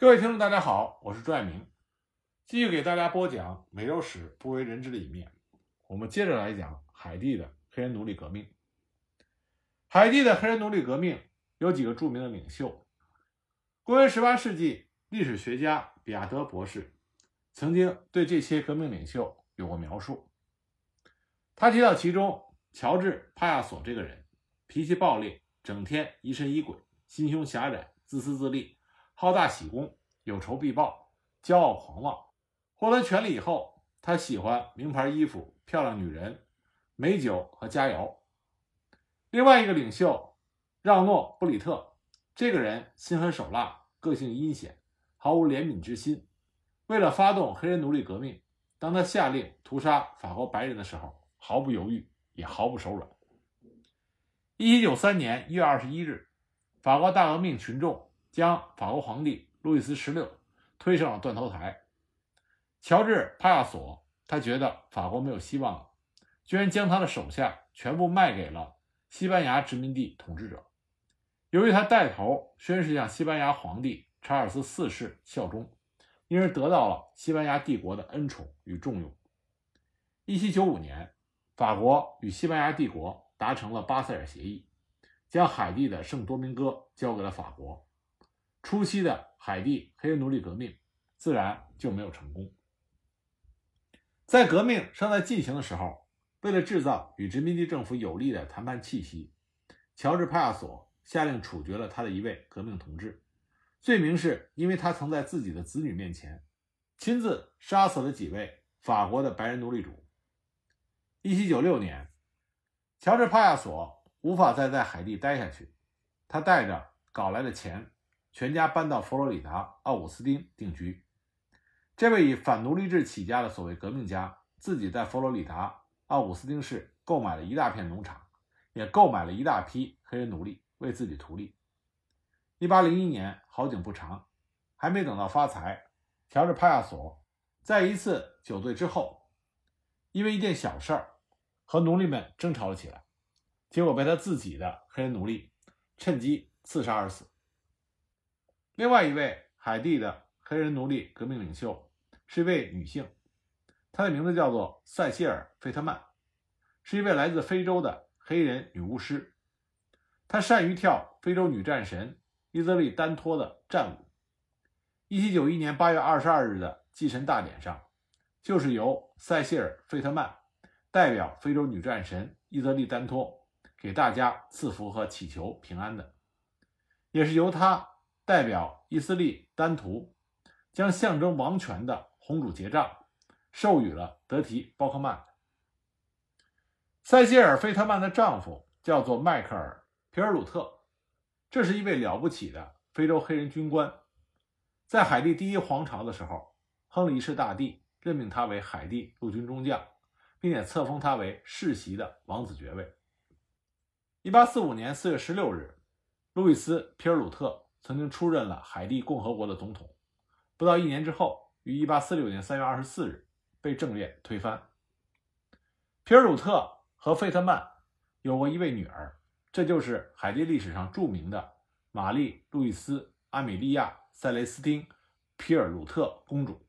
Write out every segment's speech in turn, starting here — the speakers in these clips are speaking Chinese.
各位听众，大家好，我是朱爱明，继续给大家播讲美洲史不为人知的一面。我们接着来讲海地的黑人奴隶革命。海地的黑人奴隶革命有几个著名的领袖。公元18世纪，历史学家比亚德博士曾经对这些革命领袖有过描述。他提到其中乔治·帕亚索这个人，脾气暴烈，整天疑神疑鬼，心胸狭窄，自私自利。好大喜功，有仇必报，骄傲狂妄。获得权力以后，他喜欢名牌衣服、漂亮女人、美酒和佳肴。另外一个领袖让诺·布里特，这个人心狠手辣，个性阴险，毫无怜悯之心。为了发动黑人奴隶革命，当他下令屠杀法国白人的时候，毫不犹豫，也毫不手软。一七九三年一月二十一日，法国大革命群众。将法国皇帝路易斯十六推上了断头台。乔治·帕亚索他觉得法国没有希望了，居然将他的手下全部卖给了西班牙殖民地统治者。由于他带头宣誓向西班牙皇帝查尔斯四世效忠，因而得到了西班牙帝国的恩宠与重用。一七九五年，法国与西班牙帝国达成了巴塞尔协议，将海地的圣多明戈交给了法国。初期的海地黑人奴隶革命自然就没有成功。在革命正在进行的时候，为了制造与殖民地政府有利的谈判气息，乔治·帕亚索下令处决了他的一位革命同志，罪名是因为他曾在自己的子女面前亲自杀死了几位法国的白人奴隶主。1796年，乔治·帕亚索无法再在海地待下去，他带着搞来的钱。全家搬到佛罗里达奥古斯丁定居。这位以反奴隶制起家的所谓革命家，自己在佛罗里达奥古斯丁市购买了一大片农场，也购买了一大批黑人奴隶为自己图利。一八零一年，好景不长，还没等到发财，乔治·帕亚索在一次酒醉之后，因为一件小事儿和奴隶们争吵了起来，结果被他自己的黑人奴隶趁机刺杀而死。另外一位海地的黑人奴隶革命领袖是一位女性，她的名字叫做塞西尔·费特曼，是一位来自非洲的黑人女巫师。她善于跳非洲女战神伊泽利丹托的战舞。1791年8月22日的祭神大典上，就是由塞西尔·费特曼代表非洲女战神伊泽利丹托给大家赐福和祈求平安的，也是由她。代表伊斯利丹图将象征王权的红主结账授予了德提鲍克曼。塞西尔·费特曼的丈夫叫做迈克尔·皮尔鲁特，这是一位了不起的非洲黑人军官。在海地第一皇朝的时候，亨利一世大帝任命他为海地陆军中将，并且册封他为世袭的王子爵位。一八四五年四月十六日，路易斯·皮尔鲁特。曾经出任了海地共和国的总统，不到一年之后，于1846年3月24日被政变推翻。皮尔鲁特和费特曼有过一位女儿，这就是海地历史上著名的玛丽·路易斯·阿米莉亚·塞雷斯汀·皮尔鲁特公主。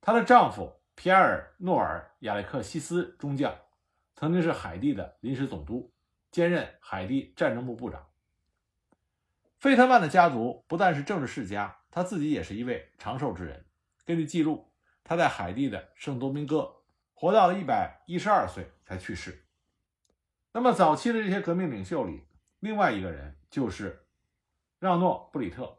她的丈夫皮埃尔·诺尔·亚历克西斯中将曾经是海地的临时总督，兼任海地战争部部长。费特曼的家族不但是政治世家，他自己也是一位长寿之人。根据记录，他在海地的圣多明戈活到了一百一十二岁才去世。那么早期的这些革命领袖里，另外一个人就是让诺布里特。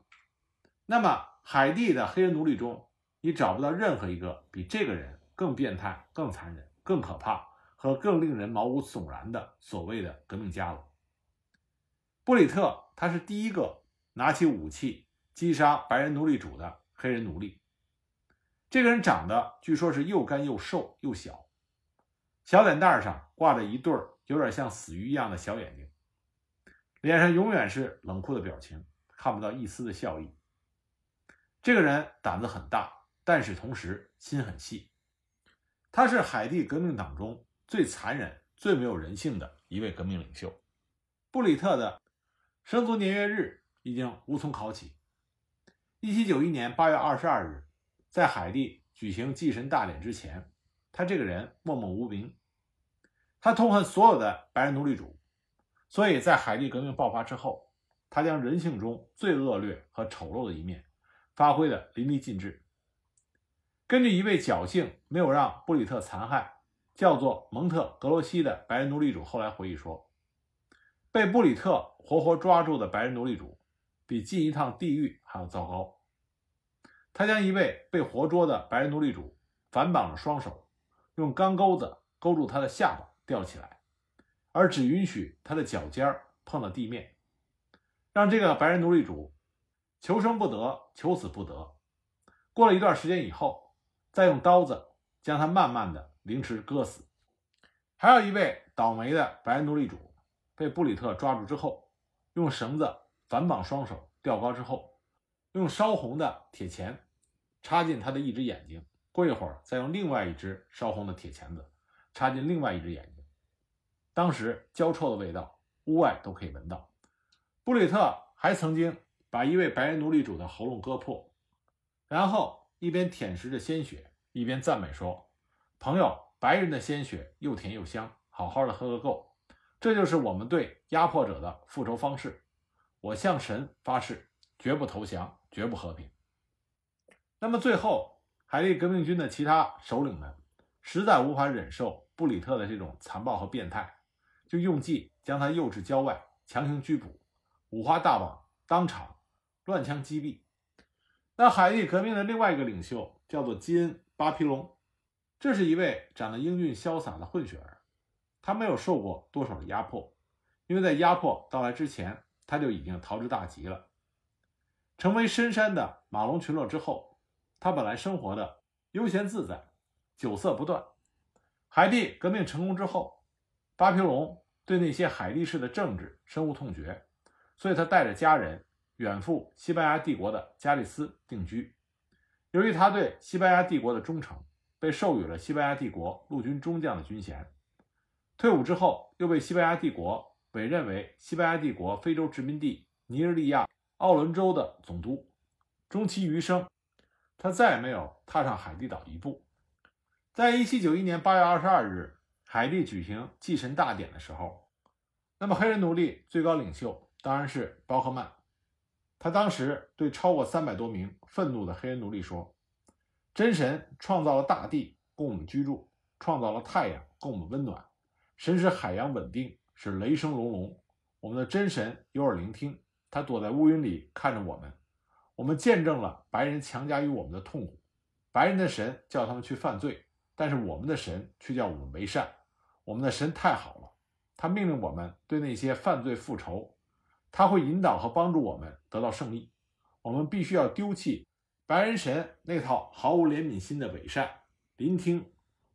那么海地的黑人奴隶中，你找不到任何一个比这个人更变态、更残忍、更可怕和更令人毛骨悚然的所谓的革命家了。布里特。他是第一个拿起武器击杀白人奴隶主的黑人奴隶。这个人长得据说是又干又瘦又小，小脸蛋上挂着一对有点像死鱼一样的小眼睛，脸上永远是冷酷的表情，看不到一丝的笑意。这个人胆子很大，但是同时心很细。他是海地革命党中最残忍、最没有人性的一位革命领袖。布里特的。生卒年月日已经无从考起。一七九一年八月二十二日，在海地举行祭神大典之前，他这个人默默无名。他痛恨所有的白人奴隶主，所以在海地革命爆发之后，他将人性中最恶劣和丑陋的一面发挥的淋漓尽致。根据一位侥幸没有让布里特残害、叫做蒙特格罗西的白人奴隶主后来回忆说，被布里特活活抓住的白人奴隶主，比进一趟地狱还要糟糕。他将一位被活捉的白人奴隶主反绑了双手，用钢钩子勾住他的下巴。吊起来，而只允许他的脚尖碰到地面，让这个白人奴隶主求生不得，求死不得。过了一段时间以后，再用刀子将他慢慢的凌迟割死。还有一位倒霉的白人奴隶主被布里特抓住之后，用绳子反绑双手吊高之后，用烧红的铁钳插进他的一只眼睛，过一会儿再用另外一只烧红的铁钳子插进另外一只眼睛。当时焦臭的味道，屋外都可以闻到。布里特还曾经把一位白人奴隶主的喉咙割破，然后一边舔舐着鲜血，一边赞美说：“朋友，白人的鲜血又甜又香，好好的喝个够。这就是我们对压迫者的复仇方式。我向神发誓，绝不投降，绝不和平。”那么最后，海地革命军的其他首领们实在无法忍受布里特的这种残暴和变态。就用计将他诱至郊外，强行拘捕，五花大绑，当场乱枪击毙。那海地革命的另外一个领袖叫做基恩·巴皮隆，这是一位长得英俊潇洒的混血儿，他没有受过多少的压迫，因为在压迫到来之前，他就已经逃之大吉了。成为深山的马龙群落之后，他本来生活的悠闲自在，酒色不断。海地革命成功之后。巴皮隆对那些海地式的政治深恶痛绝，所以他带着家人远赴西班牙帝国的加利斯定居。由于他对西班牙帝国的忠诚，被授予了西班牙帝国陆军中将的军衔。退伍之后，又被西班牙帝国委任为西班牙帝国非洲殖民地尼日利亚奥伦州的总督。终其余生，他再也没有踏上海地岛一步。在一七九一年八月二十二日。海地举行祭神大典的时候，那么黑人奴隶最高领袖当然是包克曼。他当时对超过三百多名愤怒的黑人奴隶说：“真神创造了大地供我们居住，创造了太阳供我们温暖，神使海洋稳定，使雷声隆隆。我们的真神有耳聆听，他躲在乌云里看着我们。我们见证了白人强加于我们的痛苦。白人的神叫他们去犯罪，但是我们的神却叫我们为善。”我们的神太好了，他命令我们对那些犯罪复仇，他会引导和帮助我们得到胜利。我们必须要丢弃白人神那套毫无怜悯心的伪善，聆听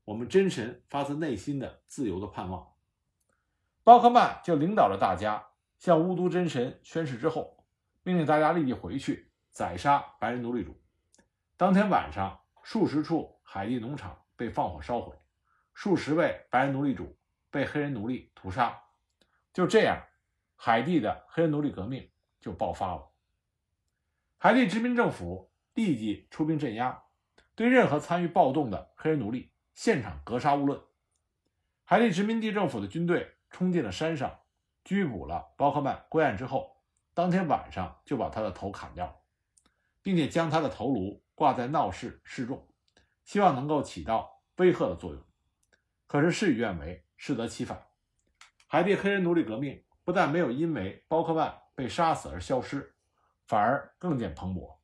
我们真神发自内心的自由的盼望。包克曼就领导着大家向巫都真神宣誓之后，命令大家立即回去宰杀白人奴隶主。当天晚上，数十处海地农场被放火烧毁。数十位白人奴隶主被黑人奴隶屠杀，就这样，海地的黑人奴隶革命就爆发了。海地殖民政府立即出兵镇压，对任何参与暴动的黑人奴隶现场格杀勿论。海地殖民地政府的军队冲进了山上，拘捕了包克曼归案之后，当天晚上就把他的头砍掉，并且将他的头颅挂在闹市示众，希望能够起到威吓的作用。可是事与愿违，适得其反。海地黑人奴隶革命不但没有因为包克曼被杀死而消失，反而更见蓬勃。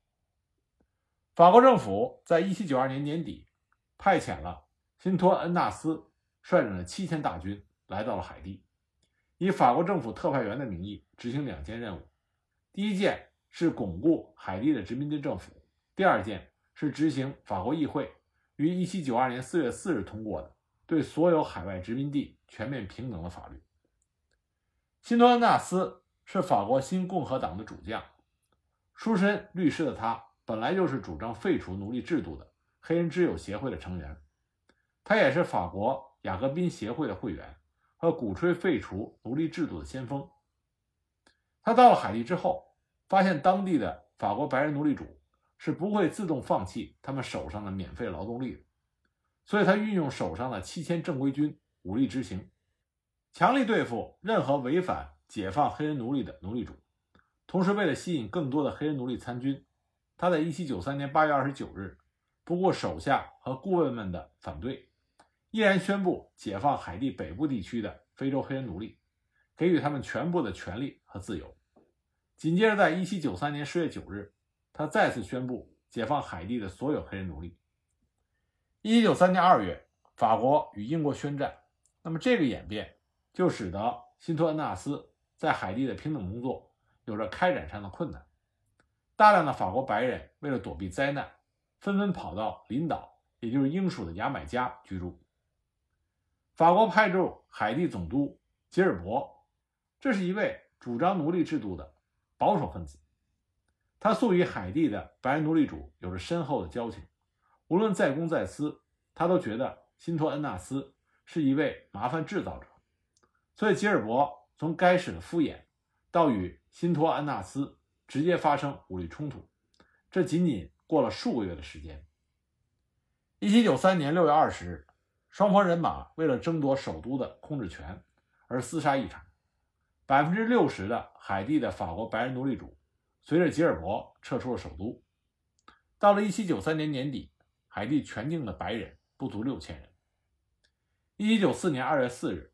法国政府在1792年年底派遣了辛托恩纳斯率领了七千大军来到了海地，以法国政府特派员的名义执行两件任务：第一件是巩固海地的殖民地政府；第二件是执行法国议会于1792年4月4日通过的。对所有海外殖民地全面平等的法律。辛托恩纳斯是法国新共和党的主将，出身律师的他本来就是主张废除奴隶制度的黑人之友协会的成员，他也是法国雅各宾协会的会员和鼓吹废除奴隶制度的先锋。他到了海地之后，发现当地的法国白人奴隶主是不会自动放弃他们手上的免费劳动力的，所以他运用手上的七千正规军武力执行，强力对付任何违反解放黑人奴隶的奴隶主。同时，为了吸引更多的黑人奴隶参军，他在一七九三年八月二十九日，不顾手下和顾问们的反对，依然宣布解放海地北部地区的非洲黑人奴隶，给予他们全部的权利和自由。紧接着，在一七九三年十月九日，他再次宣布解放海地的所有黑人奴隶。一七九三年二月，法国与英国宣战，那么这个演变就使得辛托恩纳斯在海地的平等工作有着开展上的困难。大量的法国白人为了躲避灾难，纷纷跑到林岛，也就是英属的牙买加居住。法国派驻海地总督吉尔伯，这是一位主张奴隶制度的保守分子。他素与海地的白人奴隶主有着深厚的交情，无论在公在私，他都觉得辛托恩纳斯是一位麻烦制造者。所以，吉尔伯从开始的敷衍，到与辛托恩纳斯直接发生武力冲突，这仅仅过了数个月的时间。一七九三年六月二十日，双方人马为了争夺首都的控制权而厮杀一场，百分之六十的海地的法国白人奴隶主。随着吉尔伯撤出了首都，到了1793年年底，海地全境的白人不足六千人。1794年2月4日，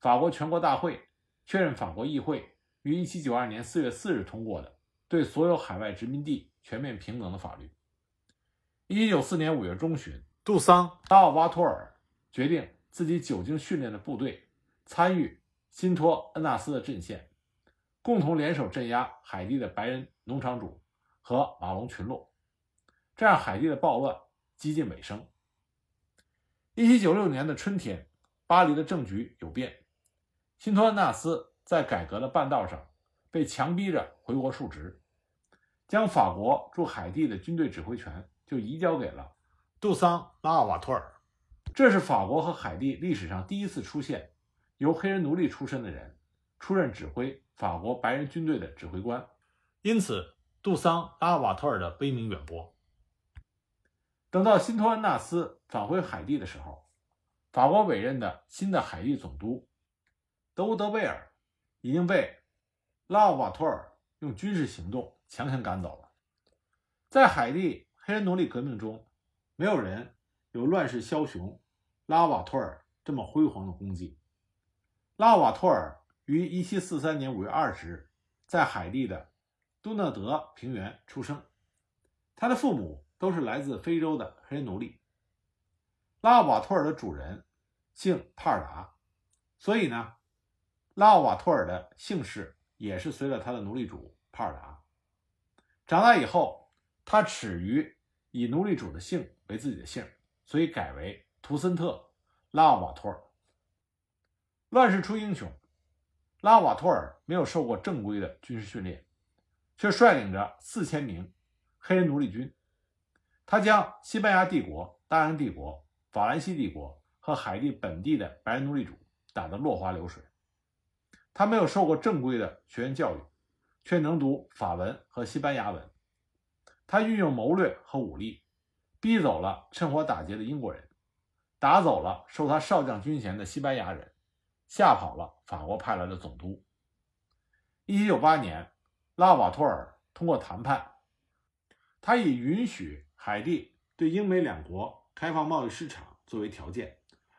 法国全国大会确认法国议会于1792年4月4日通过的对所有海外殖民地全面平等的法律。1794年5月中旬，杜桑拉奥瓦托尔决定自己久经训练的部队参与辛托恩纳斯的阵线。共同联手镇压海地的白人农场主和马龙群落，这样海地的暴乱几近尾声。一七九六年的春天，巴黎的政局有变，辛托恩纳斯在改革的半道上被强逼着回国述职，将法国驻海地的军队指挥权就移交给了杜桑拉瓦托尔。这是法国和海地历史上第一次出现由黑人奴隶出身的人出任指挥。法国白人军队的指挥官，因此杜桑拉瓦托尔的威名远播。等到新托恩纳斯返回海地的时候，法国委任的新的海地总督德乌德贝尔已经被拉瓦托尔用军事行动强行赶走了。在海地黑人奴隶革命中，没有人有乱世枭雄拉瓦托尔这么辉煌的功绩。拉瓦托尔。于1743年5月20日，在海地的杜讷德平原出生。他的父母都是来自非洲的黑奴隶。拉瓦托尔的主人姓帕尔达，所以呢，拉瓦托尔的姓氏也是随了他的奴隶主帕尔达。长大以后，他耻于以奴隶主的姓为自己的姓，所以改为图森特拉瓦托尔。乱世出英雄。拉瓦托尔没有受过正规的军事训练，却率领着四千名黑人奴隶军。他将西班牙帝国、大英帝国、法兰西帝国和海地本地的白人奴隶主打得落花流水。他没有受过正规的学院教育，却能读法文和西班牙文。他运用谋略和武力，逼走了趁火打劫的英国人，打走了受他少将军衔的西班牙人。吓跑了法国派来的总督。一七九八年，拉瓦托尔通过谈判，他以允许海地对英美两国开放贸易市场作为条件，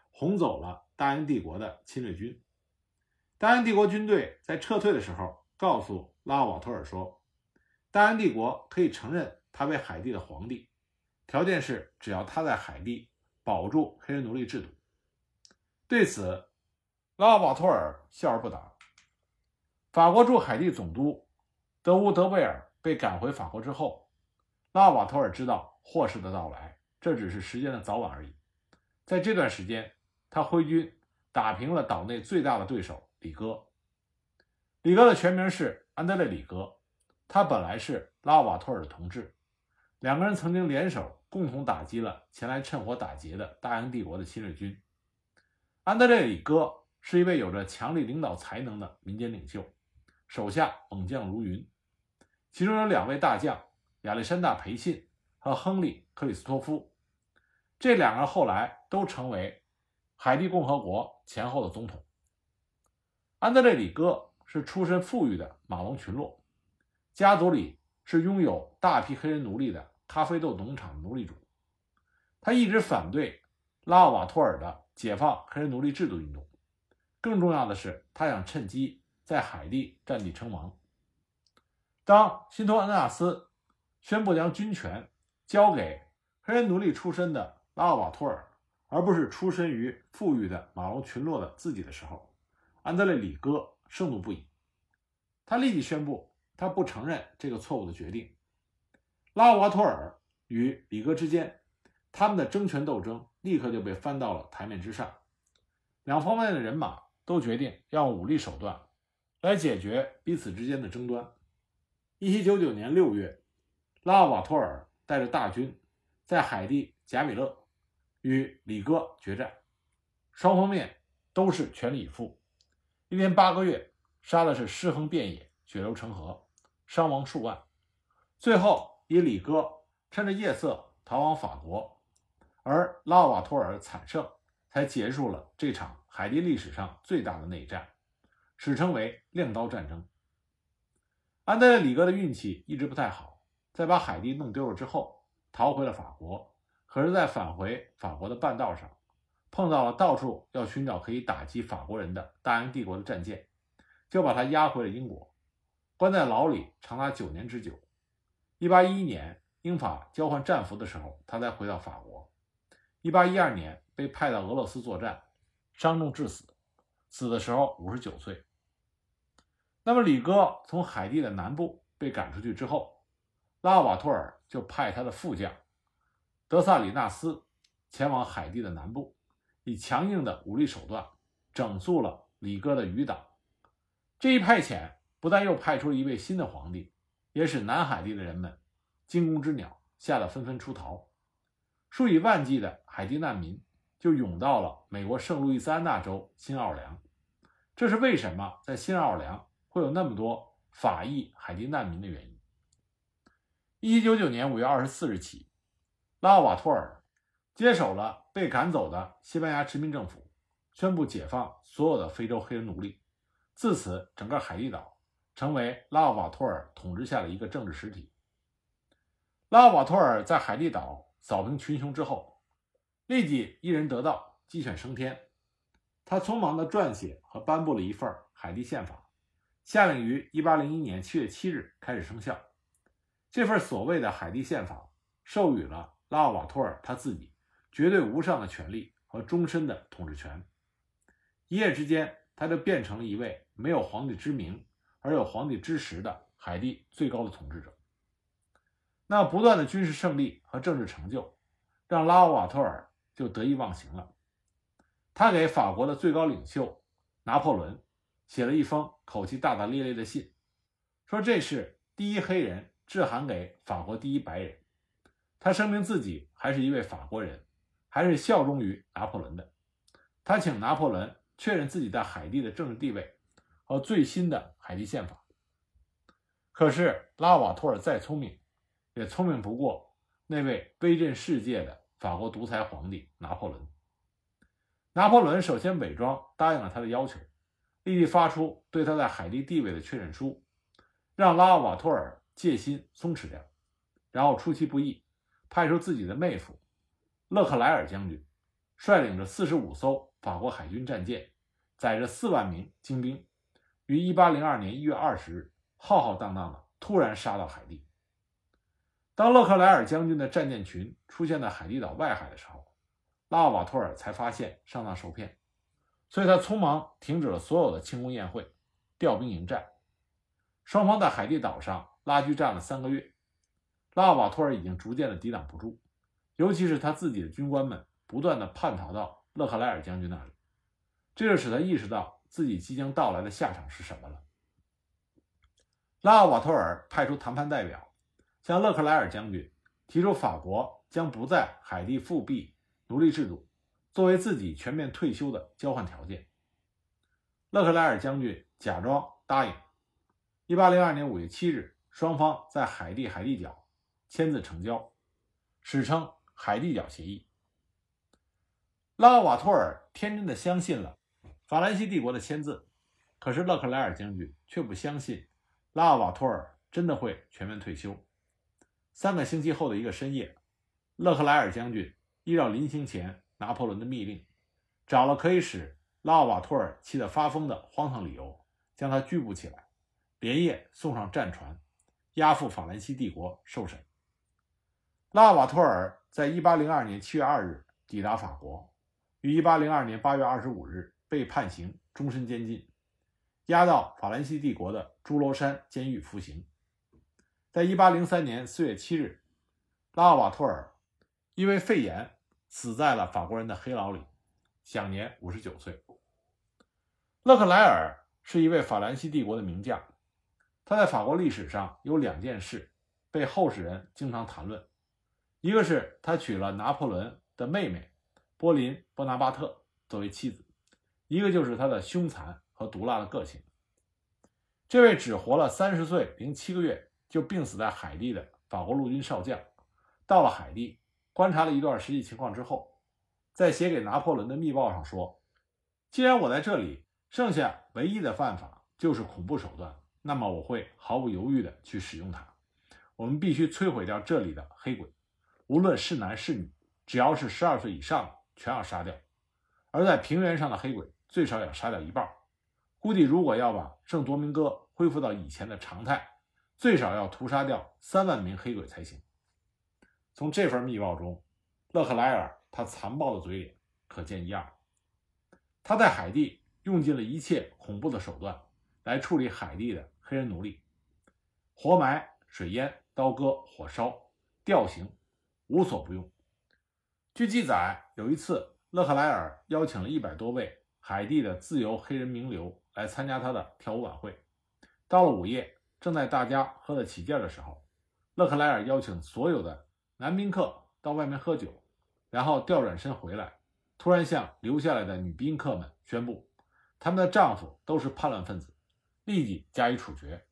轰走了大英帝国的侵略军。大英帝国军队在撤退的时候，告诉拉瓦托尔说，大英帝国可以承认他为海地的皇帝，条件是只要他在海地保住黑人奴隶制度。对此。拉瓦托尔笑而不答。法国驻海地总督德乌德贝尔被赶回法国之后，拉瓦托尔知道祸事的到来，这只是时间的早晚而已。在这段时间，他挥军打平了岛内最大的对手李哥。李哥的全名是安德烈·李哥，他本来是拉瓦托尔的同志，两个人曾经联手共同打击了前来趁火打劫的大英帝国的侵略军。安德烈·李哥。是一位有着强力领导才能的民间领袖，手下猛将如云，其中有两位大将亚历山大·培信和亨利·克里斯托夫，这两个人后来都成为海地共和国前后的总统。安德烈·里戈是出身富裕的马龙群落，家族里是拥有大批黑人奴隶的咖啡豆农场奴隶主。他一直反对拉奥瓦托尔的解放黑人奴隶制度运动，更重要的是，他想趁机在海地占地称王。当辛托恩纳斯宣布将军权交给黑人奴隶出身的拉奥瓦托尔，而不是出身于富裕的马龙群落的自己的时候，安德烈·里戈盛怒不已。他立即宣布，他不承认这个错误的决定。拉瓦托尔与里戈之间，他们的争权斗争立刻就被翻到了台面之上。两方面的人马都决定要用武力手段来解决彼此之间的争端。一七九九年六月，拉瓦托尔带着大军在海地贾米勒与里戈决战，双方面都是全力以赴。一连八个月，杀的是尸横遍野，血流成河，伤亡数万。最后以里戈趁着夜色逃往法国，而拉瓦托尔惨胜，才结束了这场海地历史上最大的内战，史称为“亮刀战争”。安德烈·里戈的运气一直不太好，在把海地弄丢了之后，逃回了法国。可是，在返回法国的半道上，碰到了到处要寻找可以打击法国人的大英帝国的战舰，就把他押回了英国，关在牢里长达九年之久。一八一一年，英法交换战俘的时候，他才回到法国。一八一二年，被派到俄罗斯作战，伤重致死，死的时候五十九岁。那么，里哥从海地的南部被赶出去之后，拉瓦托尔就派他的副将德萨里纳斯前往海地的南部。以强硬的武力手段整肃了里哥的余党，这一派遣不但又派出了一位新的皇帝，也使南海地的人们惊弓之鸟，吓得纷纷出逃。数以万计的海地难民就涌到了美国圣路易斯安那州新奥尔良。这是为什么在新奥尔良会有那么多法裔海地难民的原因。一七九九年五月二十四日起，拉瓦托尔。接手了被赶走的西班牙殖民政府，宣布解放所有的非洲黑人奴隶。自此，整个海地岛成为拉奥瓦托尔统治下的一个政治实体。拉奥瓦托尔在海地岛扫平群雄之后，立即一人得道，鸡犬升天。他匆忙地撰写和颁布了一份海地宪法，下令于1801年7月7日开始生效。这份所谓的海地宪法授予了拉奥瓦托尔他自己。绝对无上的权力和终身的统治权，一夜之间，他就变成了一位没有皇帝之名而有皇帝之实的海地最高的统治者。那不断的军事胜利和政治成就，让拉奥瓦托尔就得意忘形了。他给法国的最高领袖拿破仑写了一封口气大大咧咧的信，说这是第一黑人致函给法国第一白人。他声明自己还是一位法国人。还是效忠于拿破仑的，他请拿破仑确认自己在海地的政治地位和最新的海地宪法。可是拉瓦托尔再聪明，也聪明不过那位威震世界的法国独裁皇帝拿破仑。拿破仑首先伪装答应了他的要求，立即发出对他在海地地位的确认书，让拉瓦托尔戒心松弛掉，然后出其不意，派出自己的妹夫。勒克莱尔将军率领着四十五艘法国海军战舰，载着四万名精兵，于一八零二年一月二十日浩浩荡荡的突然杀到海地。当勒克莱尔将军的战舰群出现在海地岛外海的时候，拉奥瓦托尔才发现上当受骗，所以他匆忙停止了所有的庆功宴会，调兵迎战。双方在海地岛上拉锯战了三个月，拉奥瓦托尔已经逐渐的抵挡不住。尤其是他自己的军官们不断的叛逃到勒克莱尔将军那里，这就使他意识到自己即将到来的下场是什么了。拉奥瓦托尔派出谈判代表，向勒克莱尔将军提出法国将不在海地复辟奴隶制度，作为自己全面退休的交换条件。勒克莱尔将军假装答应。一八零二年五月七日，双方在海地海地角签字成交。史称海地角协议。拉奥瓦托尔天真的相信了法兰西帝国的签字，可是勒克莱尔将军却不相信拉奥瓦托尔真的会全面退休。三个星期后的一个深夜，勒克莱尔将军依照临行前拿破仑的密令，找了可以使拉奥瓦托尔气得发疯的荒唐理由，将他拘捕起来，连夜送上战船，押赴法兰西帝国受审。拉奥瓦托尔在1802年7月2日抵达法国，于1802年8月25日被判刑终身监禁，押到法兰西帝国的朱罗山监狱服刑。在1803年4月7日，拉瓦托尔因为肺炎死在了法国人的黑牢里，享年59岁。勒克莱尔是一位法兰西帝国的名将，他在法国历史上有两件事被后世人经常谈论。一个是他娶了拿破仑的妹妹波林·波拿巴特作为妻子，一个就是他的凶残和毒辣的个性。这位只活了三十岁零七个月就病死在海地的法国陆军少将，到了海地观察了一段实际情况之后，在写给拿破仑的密报上说：“既然我在这里，剩下唯一的办法就是恐怖手段，那么我会毫不犹豫地去使用它。我们必须摧毁掉这里的黑鬼。”无论是男是女，只要是十二岁以上的，全要杀掉。而在平原上的黑鬼，最少要杀掉一半。估计如果要把圣多明戈恢复到以前的常态，最少要屠杀掉三万名黑鬼才行。从这份密报中，勒克莱尔他残暴的嘴脸可见一二。他在海地用尽了一切恐怖的手段来处理海地的黑人奴隶，活埋、水淹、刀割、火烧、吊刑。无所不用。据记载，有一次，勒克莱尔邀请了一百多位海地的自由黑人名流来参加他的跳舞晚会。到了午夜，正在大家喝得起劲的时候，勒克莱尔邀请所有的男宾客到外面喝酒，然后调转身回来，突然向留下来的女宾客们宣布，他们的丈夫都是叛乱分子，立即加以处决。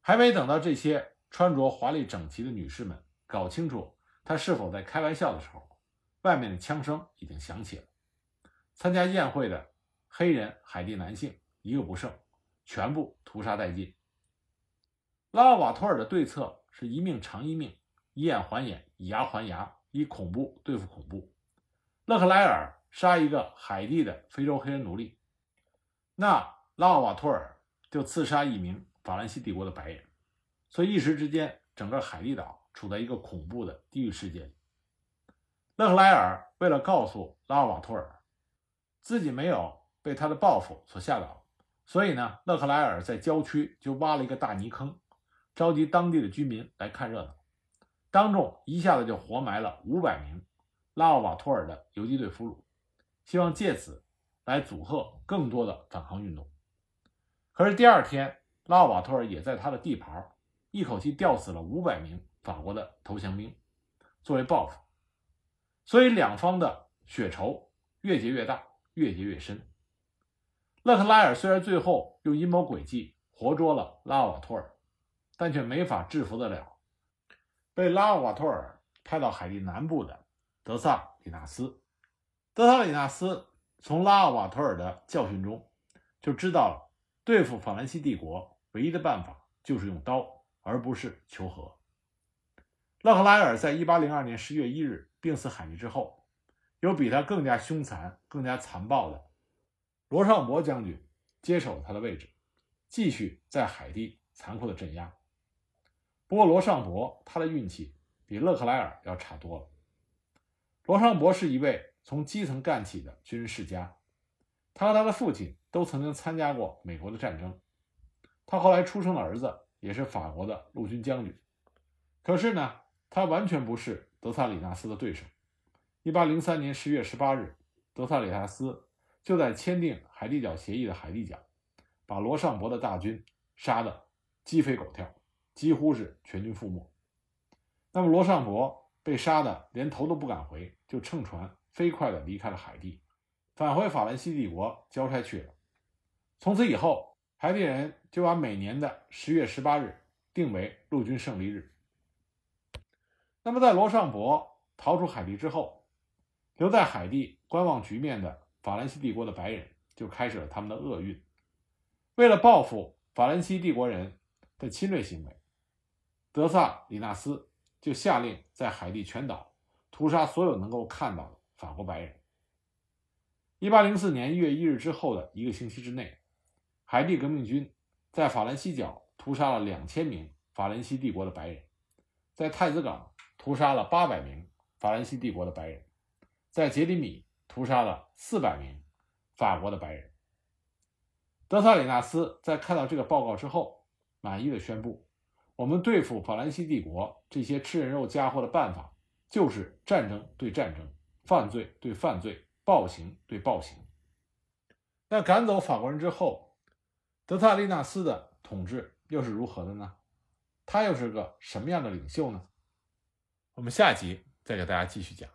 还没等到这些穿着华丽整齐的女士们搞清楚。他是否在开玩笑的时候，外面的枪声已经响起了。参加宴会的黑人海地男性一个不剩，全部屠杀殆尽。拉奥瓦托尔的对策是一命偿一命，以眼还眼，以牙还牙，以恐怖对付恐怖。勒克莱尔杀一个海地的非洲黑人奴隶，那拉奥瓦托尔就刺杀一名法兰西帝国的白人，所以一时之间，整个海地岛。处在一个恐怖的地狱世界里。勒克莱尔为了告诉拉奥瓦托尔自己没有被他的报复所吓倒，所以呢，勒克莱尔在郊区就挖了一个大泥坑，召集当地的居民来看热闹，当众一下子就活埋了五百名拉奥瓦托尔的游击队俘虏，希望借此来阻吓更多的反抗运动。可是第二天，拉奥瓦托尔也在他的地盘一口气吊死了五百名。法国的投降兵作为报复，所以两方的血仇越结越大，越结越深。勒克莱尔虽然最后用阴谋诡计活捉了拉奥瓦托尔，但却没法制服得了被拉奥瓦托尔派到海地南部的德萨里纳斯。德萨里纳斯从拉奥瓦托尔的教训中就知道了，对付法兰西帝国唯一的办法就是用刀，而不是求和。勒克莱尔在1802年10月1日病死海地之后，有比他更加凶残、更加残暴的罗尚博将军接手了他的位置，继续在海地残酷的镇压。不过，罗尚博他的运气比勒克莱尔要差多了。罗尚博是一位从基层干起的军事家，他和他的父亲都曾经参加过美国的战争，他后来出生的儿子也是法国的陆军将军。可是呢？他完全不是德萨里纳斯的对手。一八零三年十月十八日，德萨里纳斯就在签订海地角协议的海地角，把罗尚博的大军杀得鸡飞狗跳，几乎是全军覆没。那么罗尚博被杀的连头都不敢回，就乘船飞快地离开了海地，返回法兰西帝国交差去了。从此以后，海地人就把每年的十月十八日定为陆军胜利日。那么，在罗尚博逃出海地之后，留在海地观望局面的法兰西帝国的白人就开始了他们的厄运。为了报复法兰西帝国人的侵略行为，德萨里纳斯就下令在海地全岛屠杀所有能够看到的法国白人。一八零四年一月一日之后的一个星期之内，海地革命军在法兰西角屠杀了两千名法兰西帝国的白人，在太子港。屠杀了八百名法兰西帝国的白人，在杰里米屠杀了四百名法国的白人。德萨里纳斯在看到这个报告之后，满意的宣布：“我们对付法兰西帝国这些吃人肉家伙的办法，就是战争对战争，犯罪对犯罪，暴行对暴行。”那赶走法国人之后，德萨里纳斯的统治又是如何的呢？他又是个什么样的领袖呢？我们下集再给大家继续讲。